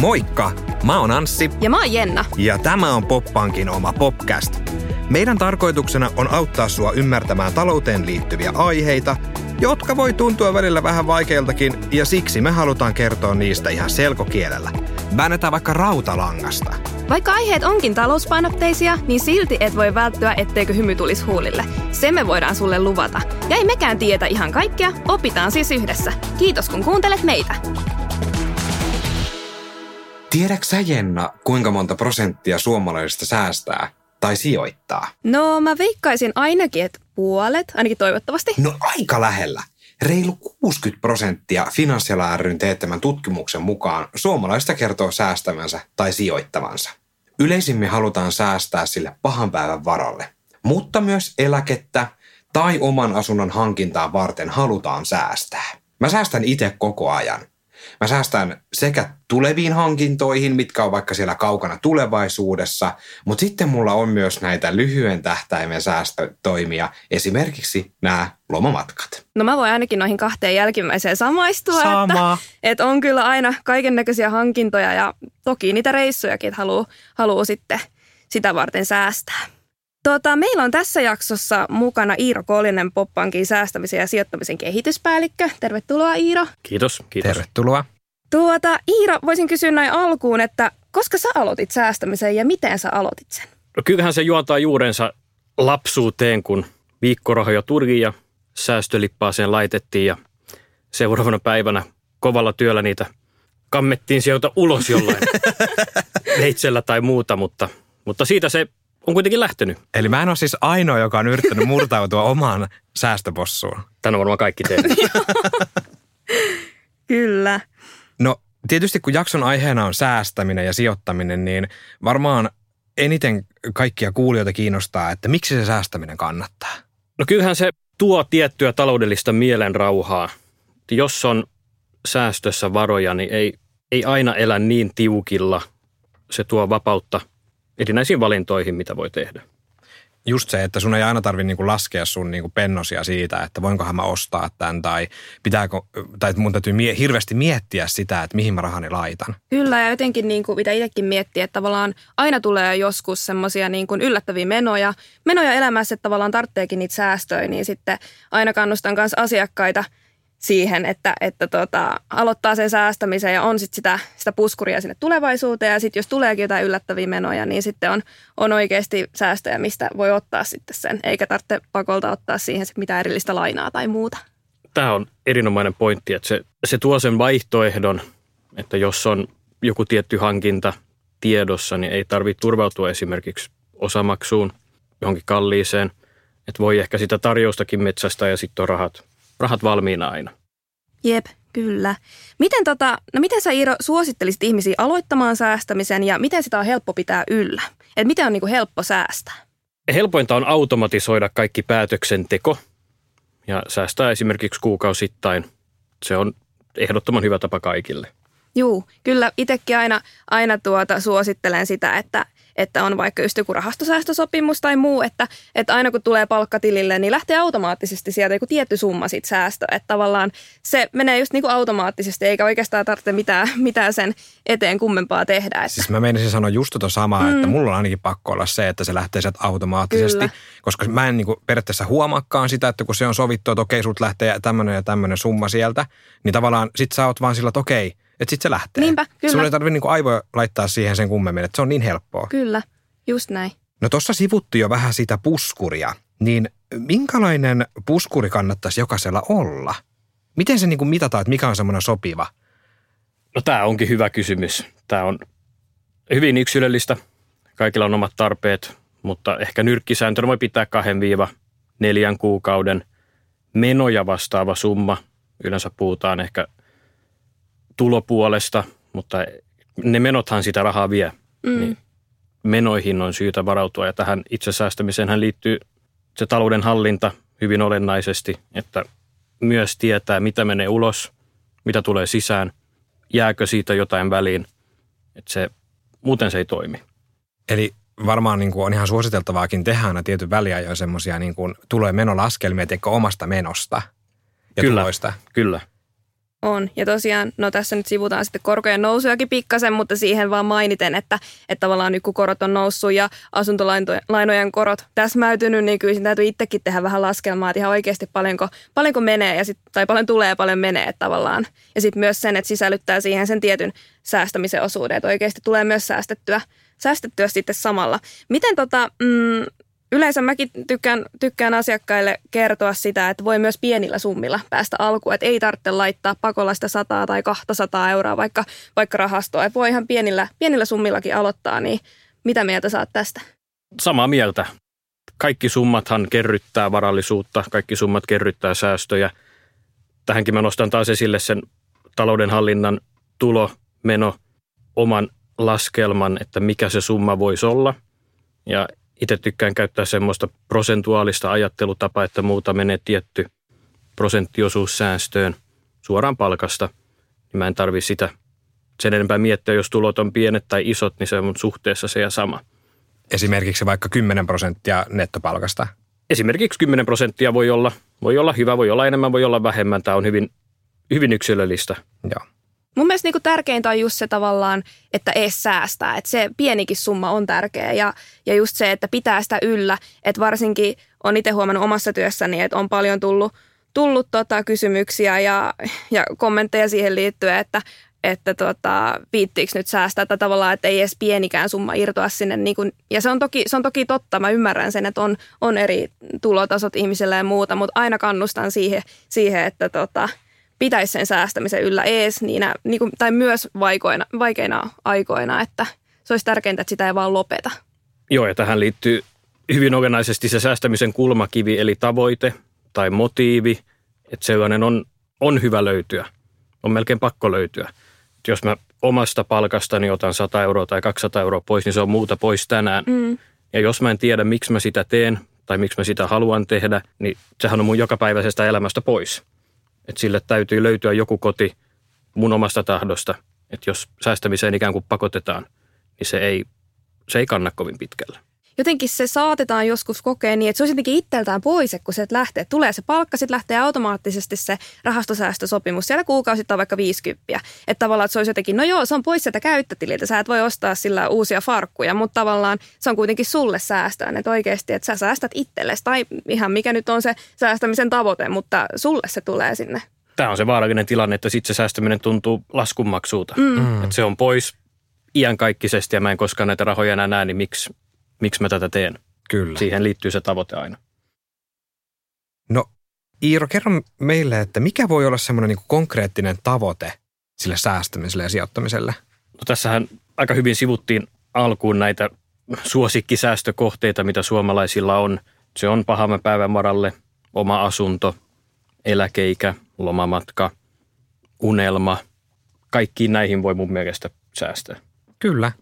Moikka! Mä oon Anssi. Ja mä oon Jenna. Ja tämä on Poppankin oma podcast. Meidän tarkoituksena on auttaa sua ymmärtämään talouteen liittyviä aiheita, jotka voi tuntua välillä vähän vaikeiltakin, ja siksi me halutaan kertoa niistä ihan selkokielellä. Väännetään vaikka rautalangasta. Vaikka aiheet onkin talouspainotteisia, niin silti et voi välttyä, etteikö hymy tulisi huulille. Se me voidaan sulle luvata. Ja ei mekään tietä ihan kaikkea, opitaan siis yhdessä. Kiitos kun kuuntelet meitä. Tiedätkö Jenna, kuinka monta prosenttia suomalaisista säästää tai sijoittaa? No mä veikkaisin ainakin, että puolet, ainakin toivottavasti. No aika lähellä. Reilu 60 prosenttia Finanssiala ryn teettämän tutkimuksen mukaan suomalaista kertoo säästävänsä tai sijoittavansa. Yleisimmin halutaan säästää sille pahan päivän varalle, mutta myös eläkettä tai oman asunnon hankintaa varten halutaan säästää. Mä säästän itse koko ajan – Mä säästän sekä tuleviin hankintoihin, mitkä on vaikka siellä kaukana tulevaisuudessa, mutta sitten mulla on myös näitä lyhyen tähtäimen säästötoimia, esimerkiksi nämä lomamatkat. No mä voin ainakin noihin kahteen jälkimmäiseen samaistua, Sama. että, että on kyllä aina kaiken näköisiä hankintoja ja toki niitä reissujakin, että haluaa, haluaa sitten sitä varten säästää. Tuota, meillä on tässä jaksossa mukana Iiro Kolinen, Poppankin säästämisen ja sijoittamisen kehityspäällikkö. Tervetuloa Iiro. Kiitos, kiitos. Tervetuloa. Tuota, Iiro, voisin kysyä näin alkuun, että koska sä aloitit säästämisen ja miten sä aloitit sen? No kyllähän se juontaa juurensa lapsuuteen, kun viikkorahoja turgi ja säästölippaaseen laitettiin ja seuraavana päivänä kovalla työllä niitä kammettiin sieltä ulos jollain veitsellä tai muuta, mutta, mutta siitä se on kuitenkin lähtenyt. Eli mä en ole siis ainoa, joka on yrittänyt murtautua omaan säästöpossuun. Tän on varmaan kaikki tehnyt. Kyllä. No tietysti kun jakson aiheena on säästäminen ja sijoittaminen, niin varmaan eniten kaikkia kuulijoita kiinnostaa, että miksi se säästäminen kannattaa. No kyllähän se tuo tiettyä taloudellista mielenrauhaa. Jos on säästössä varoja, niin ei, ei aina elä niin tiukilla. Se tuo vapautta erinäisiin valintoihin, mitä voi tehdä. Just se, että sun ei aina tarvitse niinku laskea sun niinku pennosia siitä, että voinkohan mä ostaa tämän tai pitääkö, tai mun täytyy mie- hirveästi miettiä sitä, että mihin mä rahani laitan. Kyllä ja jotenkin niin kuin mitä itsekin miettii, että tavallaan aina tulee joskus semmoisia niin kuin yllättäviä menoja. Menoja elämässä, että tavallaan tarvitseekin niitä säästöjä, niin sitten aina kannustan myös asiakkaita – siihen, että, että tota, aloittaa sen säästämisen ja on sit sitä, sitä puskuria sinne tulevaisuuteen. Ja sitten jos tuleekin jotain yllättäviä menoja, niin sitten on, on oikeasti säästöjä, mistä voi ottaa sitten sen. Eikä tarvitse pakolta ottaa siihen mitään erillistä lainaa tai muuta. Tämä on erinomainen pointti, että se, se tuo sen vaihtoehdon, että jos on joku tietty hankinta tiedossa, niin ei tarvitse turvautua esimerkiksi osamaksuun johonkin kalliiseen. Että voi ehkä sitä tarjoustakin metsästä ja sitten on rahat rahat valmiina aina. Jep, kyllä. Miten, tota, no miten sä Iiro suosittelisit ihmisiä aloittamaan säästämisen ja miten sitä on helppo pitää yllä? Et miten on niinku helppo säästää? Helpointa on automatisoida kaikki päätöksenteko ja säästää esimerkiksi kuukausittain. Se on ehdottoman hyvä tapa kaikille. Juu, kyllä itsekin aina, aina tuota, suosittelen sitä, että – että on vaikka just joku rahastosäästösopimus tai muu, että, että aina kun tulee palkkatilille, niin lähtee automaattisesti sieltä joku tietty summa sit säästö. Että tavallaan se menee just niin kuin automaattisesti, eikä oikeastaan tarvitse mitään, mitään sen eteen kummempaa tehdä. Että. Siis mä menisin sanoa just tuota samaa, mm. että mulla on ainakin pakko olla se, että se lähtee sieltä automaattisesti, Kyllä. koska mä en niin kuin periaatteessa huomaakaan sitä, että kun se on sovittu, että okei, sut lähtee tämmöinen ja tämmöinen summa sieltä, niin tavallaan sit sä oot vaan sillä, että okei, että sitten se lähtee. Niinpä, kyllä. Sulla ei tarvitse niinku aivoja laittaa siihen sen kummemmin, että se on niin helppoa. Kyllä, just näin. No tuossa sivuttiin jo vähän sitä puskuria, niin minkälainen puskuri kannattaisi jokaisella olla? Miten se niinku mitataan, että mikä on semmoinen sopiva? No tämä onkin hyvä kysymys. Tämä on hyvin yksilöllistä. Kaikilla on omat tarpeet, mutta ehkä nyrkkisääntönä voi pitää kahden viiva neljän kuukauden menoja vastaava summa. Yleensä puhutaan ehkä tulopuolesta, mutta ne menothan sitä rahaa vie. Mm. Niin menoihin on syytä varautua ja tähän itse säästämiseen liittyy se talouden hallinta hyvin olennaisesti, että myös tietää, mitä menee ulos, mitä tulee sisään, jääkö siitä jotain väliin, että se, muuten se ei toimi. Eli varmaan niin kuin on ihan suositeltavaakin tehdä aina tietyn väliajoin semmoisia niin kuin tulo- ja menolaskelmia, teikö omasta menosta ja Kyllä. tuloista. Kyllä. On. Ja tosiaan, no tässä nyt sivutaan sitten korkojen nousujakin pikkasen, mutta siihen vaan mainiten, että, että tavallaan nyt kun korot on noussut ja asuntolainojen korot täsmäytynyt, niin kyllä täytyy itsekin tehdä vähän laskelmaa, että ihan oikeasti paljonko, paljonko menee ja sit, tai paljon tulee ja paljon menee tavallaan. Ja sitten myös sen, että sisällyttää siihen sen tietyn säästämisen osuuden, että oikeasti tulee myös säästettyä, säästettyä sitten samalla. Miten tota, mm, Yleensä mäkin tykkään, tykkään asiakkaille kertoa sitä, että voi myös pienillä summilla päästä alkuun. Että ei tarvitse laittaa pakollaista 100 tai 200 euroa vaikka, vaikka rahastoa. Että voi ihan pienillä, pienillä summillakin aloittaa. Niin mitä mieltä saat tästä? Samaa mieltä. Kaikki summathan kerryttää varallisuutta, kaikki summat kerryttää säästöjä. Tähänkin mä nostan taas esille sen taloudenhallinnan tulo, meno, oman laskelman, että mikä se summa voisi olla. Ja itse tykkään käyttää semmoista prosentuaalista ajattelutapaa, että muuta menee tietty prosenttiosuus säästöön suoraan palkasta. Niin mä en tarvi sitä sen enempää miettiä, jos tulot on pienet tai isot, niin se on suhteessa se ja sama. Esimerkiksi vaikka 10 prosenttia nettopalkasta. Esimerkiksi 10 prosenttia voi olla, voi olla hyvä, voi olla enemmän, voi olla vähemmän. Tämä on hyvin, hyvin yksilöllistä. Joo. Mun mielestä niinku tärkeintä on just se tavallaan, että ees säästää. Että se pienikin summa on tärkeä ja, ja just se, että pitää sitä yllä. Että varsinkin on itse huomannut omassa työssäni, että on paljon tullut, tullut tota kysymyksiä ja, ja kommentteja siihen liittyen, että, että tota, viittiinkö nyt säästää että tavallaan, että ei edes pienikään summa irtoa sinne. Niin kun, ja se on, toki, se on toki totta, mä ymmärrän sen, että on, on eri tulotasot ihmisillä ja muuta, mutta aina kannustan siihen, siihen että tota, pitäisi sen säästämisen yllä ees niinä, niin kuin, tai myös vaikeina, vaikeina aikoina, että se olisi tärkeintä, että sitä ei vaan lopeta. Joo, ja tähän liittyy hyvin olennaisesti se säästämisen kulmakivi, eli tavoite tai motiivi, että sellainen on, on hyvä löytyä. On melkein pakko löytyä. Et jos mä omasta palkastani otan 100 euroa tai 200 euroa pois, niin se on muuta pois tänään. Mm. Ja jos mä en tiedä, miksi mä sitä teen tai miksi mä sitä haluan tehdä, niin sehän on mun jokapäiväisestä elämästä pois. Että sille täytyy löytyä joku koti mun omasta tahdosta. Että jos säästämiseen ikään kuin pakotetaan, niin se ei, se ei kanna kovin pitkälle. Jotenkin se saatetaan joskus kokea niin, että se olisi jotenkin itseltään pois, kun se lähtee. Tulee se palkka, sitten lähtee automaattisesti se rahastosäästösopimus. Siellä kuukausittain vaikka 50. Että tavallaan että se olisi jotenkin, no joo, se on pois sieltä käyttötililtä. Sä et voi ostaa sillä uusia farkkuja, mutta tavallaan se on kuitenkin sulle säästöön. Että oikeasti, että sä säästät itsellesi tai ihan mikä nyt on se säästämisen tavoite, mutta sulle se tulee sinne. Tämä on se vaarallinen tilanne, että sitten se säästäminen tuntuu laskunmaksuuta. Mm. Että se on pois iankaikkisesti ja mä en koskaan näitä rahoja enää näe, niin miksi, miksi mä tätä teen? Kyllä. Siihen liittyy se tavoite aina. No Iiro, kerro meille, että mikä voi olla semmoinen niin konkreettinen tavoite sille säästämiselle ja sijoittamiselle? No tässähän aika hyvin sivuttiin alkuun näitä suosikkisäästökohteita, mitä suomalaisilla on. Se on pahamme päivän varalle, oma asunto, eläkeikä, lomamatka, unelma. Kaikkiin näihin voi mun mielestä säästää. Kyllä.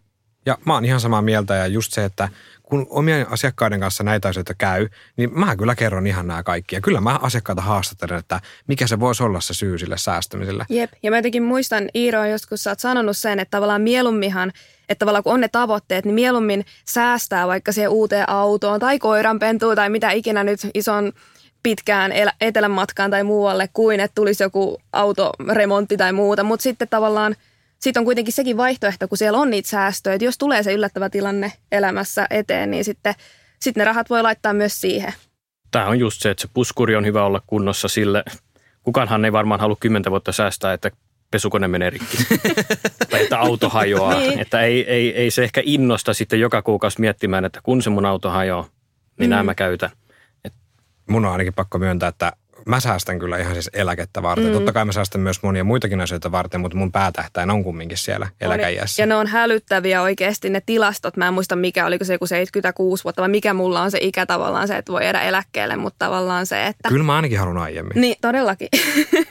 Ja mä oon ihan samaa mieltä ja just se, että kun omien asiakkaiden kanssa näitä asioita käy, niin mä kyllä kerron ihan nämä kaikki. Ja kyllä mä asiakkaita haastattelen, että mikä se voisi olla se syy sille säästämiselle. Jep, ja mä jotenkin muistan, Iiro, joskus sä oot sanonut sen, että tavallaan mieluumminhan, että tavallaan kun on ne tavoitteet, niin mieluummin säästää vaikka siihen uuteen autoon tai koiranpentuun tai mitä ikinä nyt ison pitkään elä- etelänmatkaan tai muualle kuin, että tulisi joku autoremontti tai muuta. Mutta sitten tavallaan sitten on kuitenkin sekin vaihtoehto, kun siellä on niitä säästöjä, että jos tulee se yllättävä tilanne elämässä eteen, niin sitten, sitten ne rahat voi laittaa myös siihen. Tämä on just se, että se puskuri on hyvä olla kunnossa sille. Kukaanhan ei varmaan halua kymmentä vuotta säästää, että pesukone menee rikki. tai että auto hajoaa. Niin. Että ei, ei, ei se ehkä innosta sitten joka kuukausi miettimään, että kun se mun auto hajoaa, niin mm. nämä mä käytän. Mun on ainakin pakko myöntää, että mä säästän kyllä ihan siis eläkettä varten. Mm. Totta kai mä säästän myös monia muitakin asioita varten, mutta mun päätähtäin on kumminkin siellä eläkeiässä. Ja ne on hälyttäviä oikeasti ne tilastot. Mä en muista mikä, oliko se joku 76 vuotta vai mikä mulla on se ikä tavallaan se, että voi jäädä eläkkeelle, mutta tavallaan se, että... Kyllä mä ainakin haluan aiemmin. Niin, todellakin.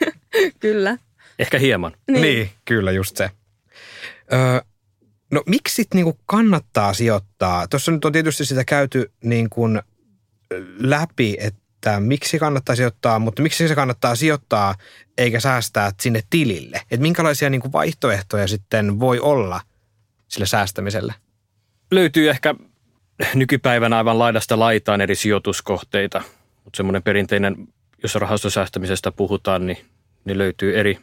kyllä. Ehkä hieman. Niin. niin, kyllä just se. Öö, no miksi sitten niinku kannattaa sijoittaa? Tuossa nyt on tietysti sitä käyty niin kuin läpi, että miksi kannattaa sijoittaa, mutta miksi se kannattaa sijoittaa eikä säästää sinne tilille? Että minkälaisia niin kuin vaihtoehtoja sitten voi olla sille säästämiselle? Löytyy ehkä nykypäivänä aivan laidasta laitaan eri sijoituskohteita, mutta semmoinen perinteinen, jos rahastosäästämisestä puhutaan, niin, niin löytyy eri,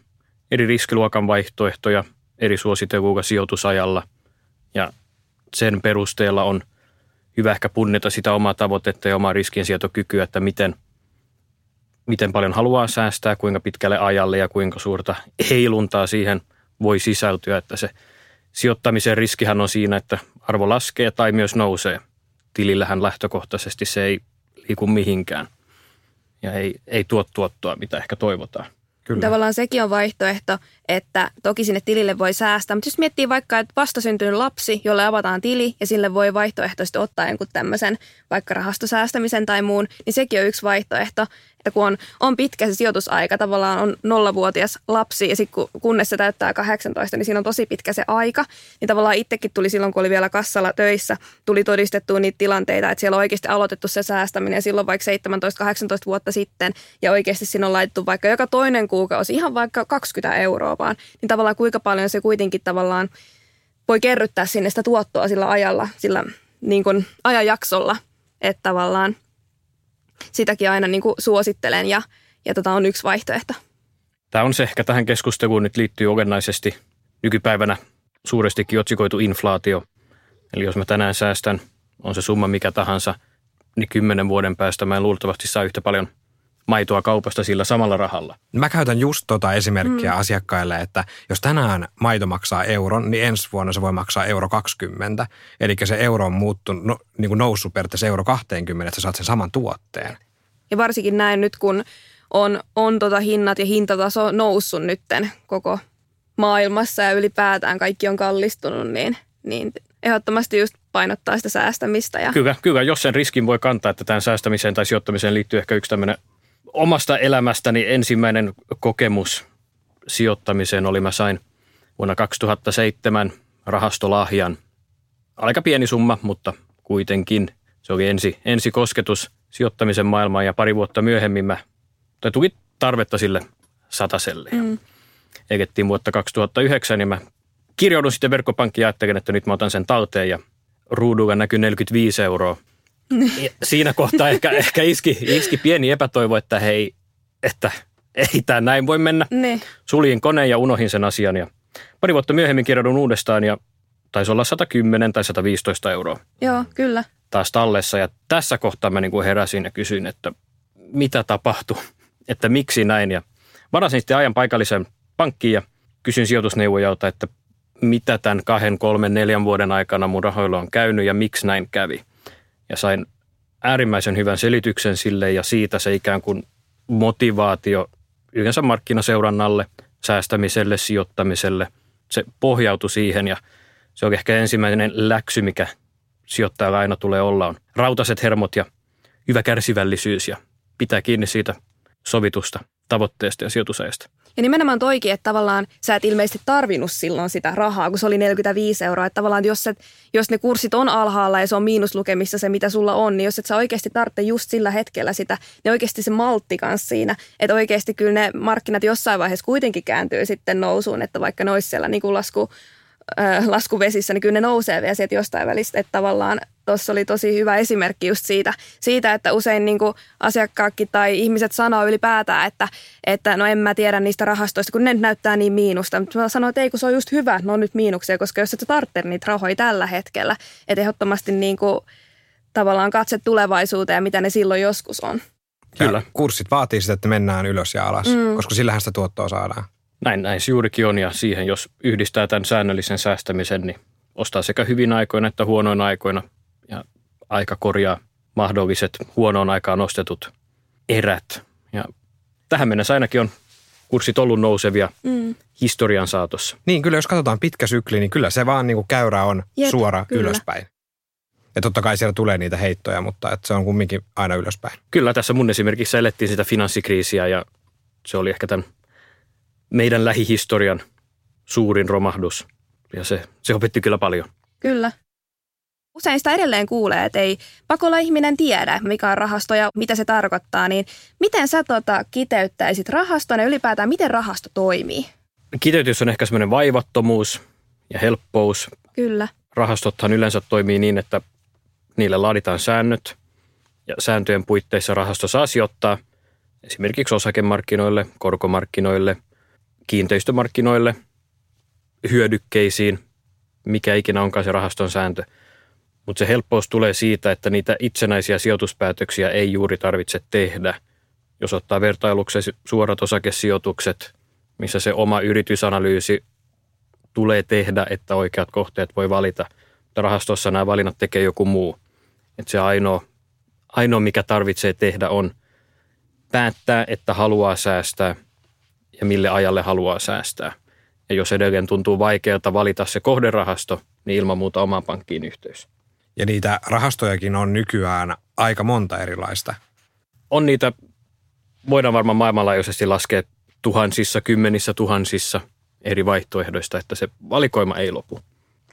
eri riskiluokan vaihtoehtoja eri suositelluilla sijoitusajalla ja sen perusteella on hyvä ehkä punnita sitä omaa tavoitetta ja omaa riskinsietokykyä, että miten, miten paljon haluaa säästää, kuinka pitkälle ajalle ja kuinka suurta heiluntaa siihen voi sisältyä, että se sijoittamisen riskihän on siinä, että arvo laskee tai myös nousee. Tilillähän lähtökohtaisesti se ei liiku mihinkään ja ei, ei tuo tuottoa, mitä ehkä toivotaan. Kyllä. Tavallaan sekin on vaihtoehto, että toki sinne tilille voi säästää, mutta jos miettii vaikka, että vastasyntynyt lapsi, jolle avataan tili ja sille voi vaihtoehtoisesti ottaa jonkun tämmöisen vaikka rahastosäästämisen tai muun, niin sekin on yksi vaihtoehto että kun on, on pitkä se sijoitusaika, tavallaan on nollavuotias lapsi ja sitten kunnes se täyttää 18, niin siinä on tosi pitkä se aika. Niin tavallaan itsekin tuli silloin, kun oli vielä kassalla töissä, tuli todistettua niitä tilanteita, että siellä on oikeasti aloitettu se säästäminen silloin vaikka 17-18 vuotta sitten ja oikeasti siinä on laitettu vaikka joka toinen kuukausi ihan vaikka 20 euroa vaan, niin tavallaan kuinka paljon se kuitenkin tavallaan voi kerryttää sinne sitä tuottoa sillä ajalla, sillä niin kuin ajanjaksolla, että tavallaan sitäkin aina niin kuin suosittelen ja, ja tota on yksi vaihtoehto. Tämä on se ehkä tähän keskusteluun nyt liittyy olennaisesti nykypäivänä suurestikin otsikoitu inflaatio. Eli jos mä tänään säästän, on se summa mikä tahansa, niin kymmenen vuoden päästä mä en luultavasti saa yhtä paljon – maitoa kaupasta sillä samalla rahalla. Mä käytän just tota esimerkkiä mm. asiakkaille, että jos tänään maito maksaa euron, niin ensi vuonna se voi maksaa euro 20. Eli se euro on muuttunut, no, niin kuin noussut periaatteessa euro 20, että sä saat sen saman tuotteen. Ja varsinkin näin nyt, kun on, on tota hinnat ja hintataso noussut nytten koko maailmassa ja ylipäätään kaikki on kallistunut, niin, niin ehdottomasti just painottaa sitä säästämistä. Ja... Kyllä, kyllä, jos sen riskin voi kantaa, että tämän säästämiseen tai sijoittamiseen liittyy ehkä yksi tämmöinen omasta elämästäni ensimmäinen kokemus sijoittamiseen oli, mä sain vuonna 2007 rahastolahjan. Aika pieni summa, mutta kuitenkin se oli ensi, ensi kosketus sijoittamisen maailmaan ja pari vuotta myöhemmin mä, tai tuli tarvetta sille sataselle. Mm. Egettiin vuotta 2009, niin mä kirjoudun sitten verkkopankkiin ja ajattelin, että nyt mä otan sen talteen ja ruudulla näkyy 45 euroa – Siinä kohtaa ehkä, ehkä iski, iski pieni epätoivo, että hei, että ei tämä näin voi mennä. Ne. Suljin koneen ja unohin sen asian ja pari vuotta myöhemmin kirjoudun uudestaan ja taisi olla 110 tai 115 euroa. Joo, kyllä. Taas tallessa ja tässä kohtaa mä niin kuin heräsin ja kysyin, että mitä tapahtui, että miksi näin ja varasin sitten ajan paikallisen pankkiin ja kysyin sijoitusneuvojalta, että mitä tämän kahden, kolmen, neljän vuoden aikana mun rahoilla on käynyt ja miksi näin kävi ja sain äärimmäisen hyvän selityksen sille ja siitä se ikään kuin motivaatio yleensä markkinaseurannalle, säästämiselle, sijoittamiselle. Se pohjautui siihen ja se on ehkä ensimmäinen läksy, mikä sijoittajalla aina tulee olla, on rautaset hermot ja hyvä kärsivällisyys ja pitää kiinni siitä sovitusta tavoitteesta ja sijoitusajasta. Ja nimenomaan toikin, että tavallaan sä et ilmeisesti tarvinnut silloin sitä rahaa, kun se oli 45 euroa. Että tavallaan jos, et, jos ne kurssit on alhaalla ja se on miinuslukemissa se, mitä sulla on, niin jos et sä oikeasti tarvitse just sillä hetkellä sitä, niin oikeasti se maltti kanssa siinä. Että oikeasti kyllä ne markkinat jossain vaiheessa kuitenkin kääntyy sitten nousuun, että vaikka ne olisi siellä niin lasku, laskuvesissä, niin kyllä ne nousee vielä sieltä jostain välistä. Että tavallaan tuossa oli tosi hyvä esimerkki just siitä, siitä että usein niin asiakkaatkin tai ihmiset sanoo ylipäätään, että, että no en mä tiedä niistä rahastoista, kun ne näyttää niin miinusta. Mutta mä sanoin, että ei kun se on just hyvä, no on nyt miinuksia, koska jos et sä tarvitse niitä rahoja tällä hetkellä, että ehdottomasti niin kuin, tavallaan katse tulevaisuuteen ja mitä ne silloin joskus on. Kyllä. Ja kurssit vaatii sitä, että mennään ylös ja alas, mm. koska sillähän sitä tuottoa saadaan. Näin, näin se juurikin on ja siihen, jos yhdistää tämän säännöllisen säästämisen, niin ostaa sekä hyvin aikoina että huonoina aikoina ja aika korjaa mahdolliset huonoon aikaan nostetut erät. Ja tähän mennessä ainakin on kurssit ollut nousevia mm. historian saatossa. Niin, kyllä jos katsotaan pitkä sykli, niin kyllä se vaan niin kuin käyrä on Jep, suora kyllä. ylöspäin. Ja totta kai siellä tulee niitä heittoja, mutta että se on kumminkin aina ylöspäin. Kyllä, tässä mun esimerkiksi elettiin sitä finanssikriisiä ja se oli ehkä tämän meidän lähihistorian suurin romahdus. Ja se, se opetti kyllä paljon. Kyllä. Usein sitä edelleen kuulee, että ei pakolla ihminen tiedä, mikä on rahasto ja mitä se tarkoittaa. Niin miten sä tota kiteyttäisit rahaston ja ylipäätään miten rahasto toimii? Kiteytys on ehkä semmoinen vaivattomuus ja helppous. Kyllä. Rahastothan yleensä toimii niin, että niille laaditaan säännöt ja sääntöjen puitteissa rahasto saa sijoittaa esimerkiksi osakemarkkinoille, korkomarkkinoille, kiinteistömarkkinoille, hyödykkeisiin, mikä ikinä onkaan se rahaston sääntö. Mutta se helppous tulee siitä, että niitä itsenäisiä sijoituspäätöksiä ei juuri tarvitse tehdä. Jos ottaa vertailuksen suorat osakesijoitukset, missä se oma yritysanalyysi tulee tehdä, että oikeat kohteet voi valita. Mutta rahastossa nämä valinnat tekee joku muu. Että se ainoa, ainoa, mikä tarvitsee tehdä, on päättää, että haluaa säästää ja mille ajalle haluaa säästää. Ja jos edelleen tuntuu vaikealta valita se kohderahasto, niin ilman muuta omaan pankkiin yhteys. Ja niitä rahastojakin on nykyään aika monta erilaista. On niitä, voidaan varmaan maailmanlaajuisesti laskea tuhansissa, kymmenissä tuhansissa eri vaihtoehdoista, että se valikoima ei lopu.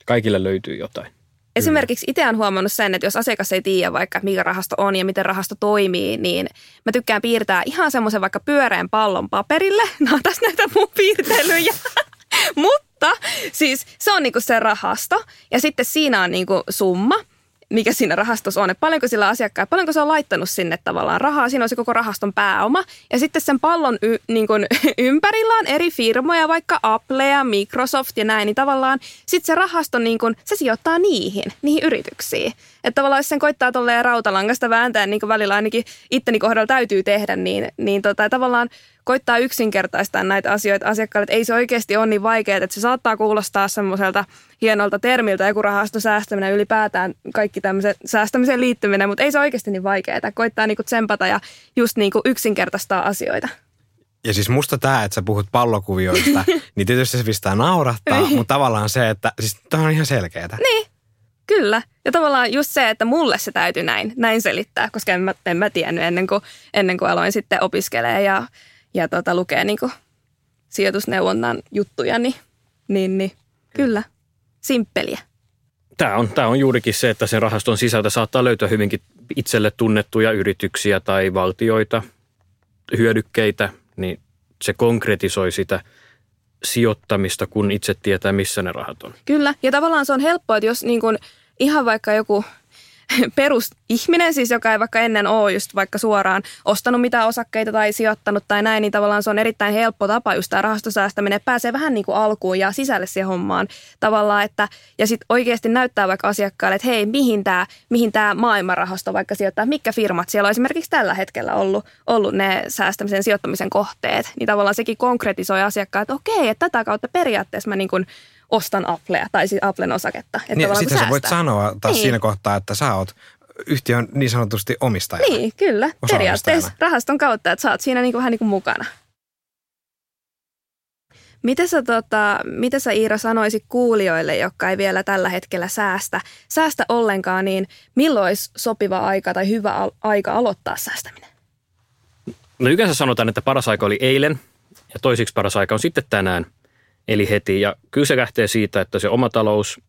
Kaikille löytyy jotain. Esimerkiksi itse olen huomannut sen, että jos asiakas ei tiedä vaikka mikä rahasto on ja miten rahasto toimii, niin mä tykkään piirtää ihan semmoisen vaikka pyöreän pallon paperille. No tässä näitä mun piirtelyjä. Mutta siis se on niinku se rahasto ja sitten siinä on niinku summa – mikä siinä rahastossa on, että paljonko sillä asiakkaan, paljonko se on laittanut sinne tavallaan rahaa, siinä on se koko rahaston pääoma. Ja sitten sen pallon y, niin kuin, ympärillä on eri firmoja, vaikka Apple ja Microsoft ja näin, niin tavallaan sitten se rahasto, niin kuin, se sijoittaa niihin, niihin yrityksiin. Että tavallaan jos sen koittaa tolleen rautalangasta vääntää, niin kuin välillä ainakin itteni kohdalla täytyy tehdä, niin, niin tota, tavallaan koittaa yksinkertaistaa näitä asioita asiakkaille, että ei se oikeasti ole niin vaikeaa, että se saattaa kuulostaa semmoiselta hienolta termiltä, joku rahastosäästäminen ylipäätään, kaikki tämmöiset säästämiseen liittyminen, mutta ei se oikeasti niin vaikeaa. Koittaa niinku tsempata ja just niinku yksinkertaistaa asioita. Ja siis musta tämä, että sä puhut pallokuvioista, niin tietysti se pistää naurattaa, niin. mutta tavallaan se, että siis tämä on ihan selkeää. Niin, kyllä. Ja tavallaan just se, että mulle se täytyy näin, näin selittää, koska en mä, en mä tiennyt ennen kuin, ennen kuin aloin sitten opiskelemaan ja ja tota, lukee niin kuin sijoitusneuvonnan juttuja, niin, niin, niin kyllä, simppeliä. Tämä on, tämä on juurikin se, että sen rahaston sisältä saattaa löytyä hyvinkin itselle tunnettuja yrityksiä tai valtioita, hyödykkeitä, niin se konkretisoi sitä sijoittamista, kun itse tietää, missä ne rahat on. Kyllä, ja tavallaan se on helppoa, että jos niin kuin ihan vaikka joku perusihminen, siis joka ei vaikka ennen ole just vaikka suoraan ostanut mitään osakkeita tai sijoittanut tai näin, niin tavallaan se on erittäin helppo tapa just tämä rahastosäästäminen, pääsee vähän niin kuin alkuun ja sisälle siihen hommaan tavallaan, että ja sitten oikeasti näyttää vaikka asiakkaalle, että hei, mihin tämä mihin tää maailmanrahasto vaikka sijoittaa, mitkä firmat siellä on esimerkiksi tällä hetkellä ollut, ollut ne säästämisen sijoittamisen kohteet, niin tavallaan sekin konkretisoi asiakkaat, että okei, että tätä kautta periaatteessa mä niin kuin ostan Applea tai siis Applen osaketta. Että niin, sitten sä voit sanoa taas niin. siinä kohtaa, että sä oot yhtiön niin sanotusti omistaja. Niin, kyllä. Periaatteessa rahaston kautta, että sä oot siinä niin kuin, vähän niin kuin mukana. Mitä sä, tota, mitä sä Iira sanoisit kuulijoille, jotka ei vielä tällä hetkellä säästä, säästä ollenkaan, niin milloin olisi sopiva aika tai hyvä al- aika aloittaa säästäminen? No yleensä sanotaan, että paras aika oli eilen ja toisiksi paras aika on sitten tänään – eli heti. Ja kyllä se lähtee siitä, että se oma talous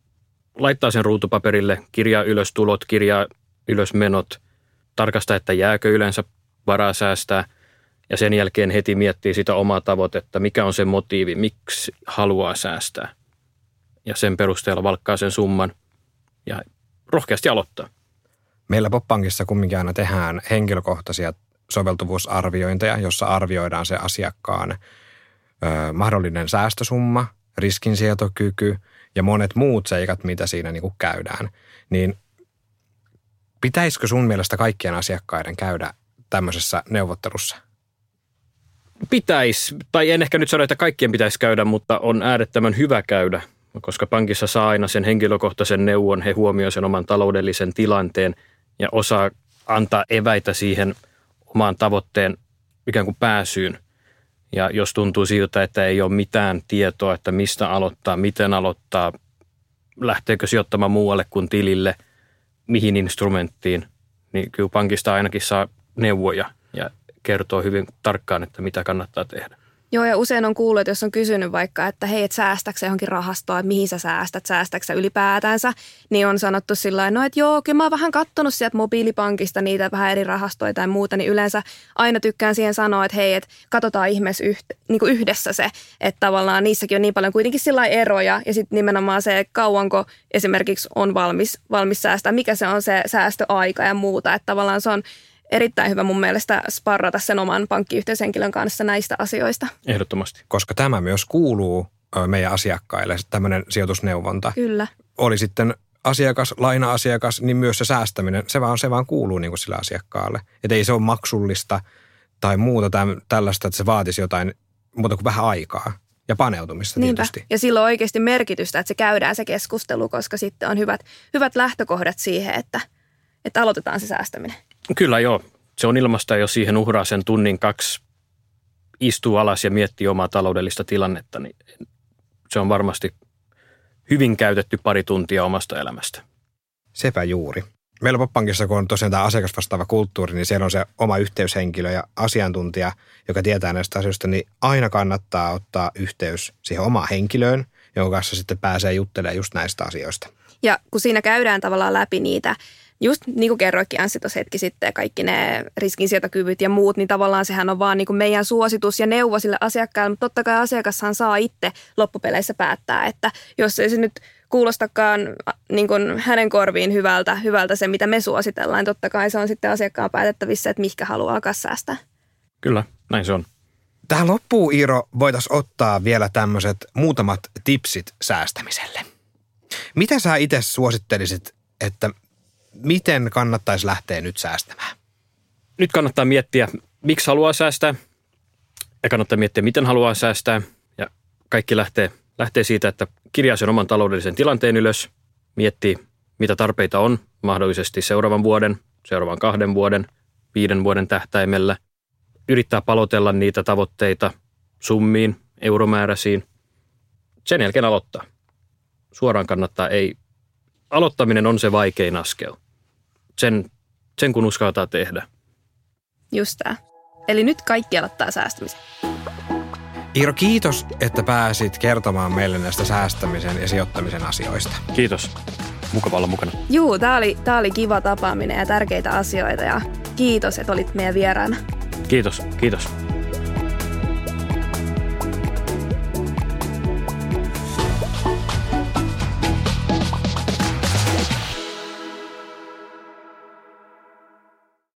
laittaa sen ruutupaperille, kirjaa ylös tulot, kirjaa ylös menot, tarkastaa, että jääkö yleensä varaa säästää ja sen jälkeen heti miettii sitä omaa tavoitetta, mikä on se motiivi, miksi haluaa säästää. Ja sen perusteella valkkaa sen summan ja rohkeasti aloittaa. Meillä Poppankissa kumminkin aina tehdään henkilökohtaisia soveltuvuusarviointeja, jossa arvioidaan se asiakkaan mahdollinen säästösumma, riskinsietokyky ja monet muut seikat, mitä siinä niin kuin käydään, niin pitäisikö sun mielestä kaikkien asiakkaiden käydä tämmöisessä neuvottelussa? Pitäisi, tai en ehkä nyt sano, että kaikkien pitäisi käydä, mutta on äärettömän hyvä käydä, koska pankissa saa aina sen henkilökohtaisen neuvon, he huomioivat sen oman taloudellisen tilanteen ja osaa antaa eväitä siihen omaan tavoitteen ikään kuin pääsyyn – ja jos tuntuu siltä, että ei ole mitään tietoa, että mistä aloittaa, miten aloittaa, lähteekö sijoittamaan muualle kuin tilille, mihin instrumenttiin, niin kyllä pankista ainakin saa neuvoja ja kertoo hyvin tarkkaan, että mitä kannattaa tehdä. Joo, ja usein on kuullut, että jos on kysynyt vaikka, että hei, et säästäksä johonkin rahastoa, että mihin sä säästät, säästäksä ylipäätänsä, niin on sanottu sillä no että joo, kyllä mä oon vähän kattonut sieltä mobiilipankista niitä vähän eri rahastoja tai muuta, niin yleensä aina tykkään siihen sanoa, että hei, että katsotaan ihmeessä yht, niin yhdessä se, että tavallaan niissäkin on niin paljon kuitenkin sillä eroja, ja sitten nimenomaan se, kauanko esimerkiksi on valmis, valmis säästää, mikä se on se säästöaika ja muuta, että tavallaan se on erittäin hyvä mun mielestä sparrata sen oman pankkiyhteyshenkilön kanssa näistä asioista. Ehdottomasti. Koska tämä myös kuuluu meidän asiakkaille, tämmöinen sijoitusneuvonta. Kyllä. Oli sitten asiakas, laina-asiakas, niin myös se säästäminen, se vaan, se vaan kuuluu niin kuin sille asiakkaalle. Että ei se ole maksullista tai muuta täm, tällaista, että se vaatisi jotain muuta kuin vähän aikaa ja paneutumista Niinpä. tietysti. Ja silloin oikeasti merkitystä, että se käydään se keskustelu, koska sitten on hyvät, hyvät lähtökohdat siihen, että, että aloitetaan se säästäminen. Kyllä joo. Se on ilmasta jo siihen uhraa sen tunnin kaksi istuu alas ja miettii omaa taloudellista tilannetta, niin se on varmasti hyvin käytetty pari tuntia omasta elämästä. Sepä juuri. Meillä Poppankissa, kun on tosiaan tämä asiakasvastaava kulttuuri, niin siellä on se oma yhteyshenkilö ja asiantuntija, joka tietää näistä asioista, niin aina kannattaa ottaa yhteys siihen omaan henkilöön, jonka kanssa sitten pääsee juttelemaan just näistä asioista. Ja kun siinä käydään tavallaan läpi niitä just niin kuin kerroikin Anssi tuossa hetki sitten, kaikki ne riskinsietokyvyt ja muut, niin tavallaan sehän on vaan niin kuin meidän suositus ja neuvo sille asiakkaalle, mutta totta kai asiakashan saa itse loppupeleissä päättää, että jos ei se nyt kuulostakaan niin kuin hänen korviin hyvältä, hyvältä se, mitä me suositellaan, niin totta kai se on sitten asiakkaan päätettävissä, että mikä haluaa alkaa säästää. Kyllä, näin se on. Tähän loppuun, Iiro, voitaisiin ottaa vielä tämmöiset muutamat tipsit säästämiselle. Mitä sä itse suosittelisit, että miten kannattaisi lähteä nyt säästämään? Nyt kannattaa miettiä, miksi haluaa säästää ja kannattaa miettiä, miten haluaa säästää. Ja kaikki lähtee, lähtee siitä, että kirjaa sen oman taloudellisen tilanteen ylös, miettii, mitä tarpeita on mahdollisesti seuraavan vuoden, seuraavan kahden vuoden, viiden vuoden tähtäimellä. Yrittää palotella niitä tavoitteita summiin, euromääräisiin. Sen jälkeen aloittaa. Suoraan kannattaa, ei. Aloittaminen on se vaikein askel sen, sen kun uskaltaa tehdä. Just tämä. Eli nyt kaikki aloittaa säästämisen. Iiro, kiitos, että pääsit kertomaan meille näistä säästämisen ja sijoittamisen asioista. Kiitos. Mukava olla mukana. Juu, tämä oli, tää oli kiva tapaaminen ja tärkeitä asioita ja kiitos, että olit meidän vieraana. Kiitos, kiitos.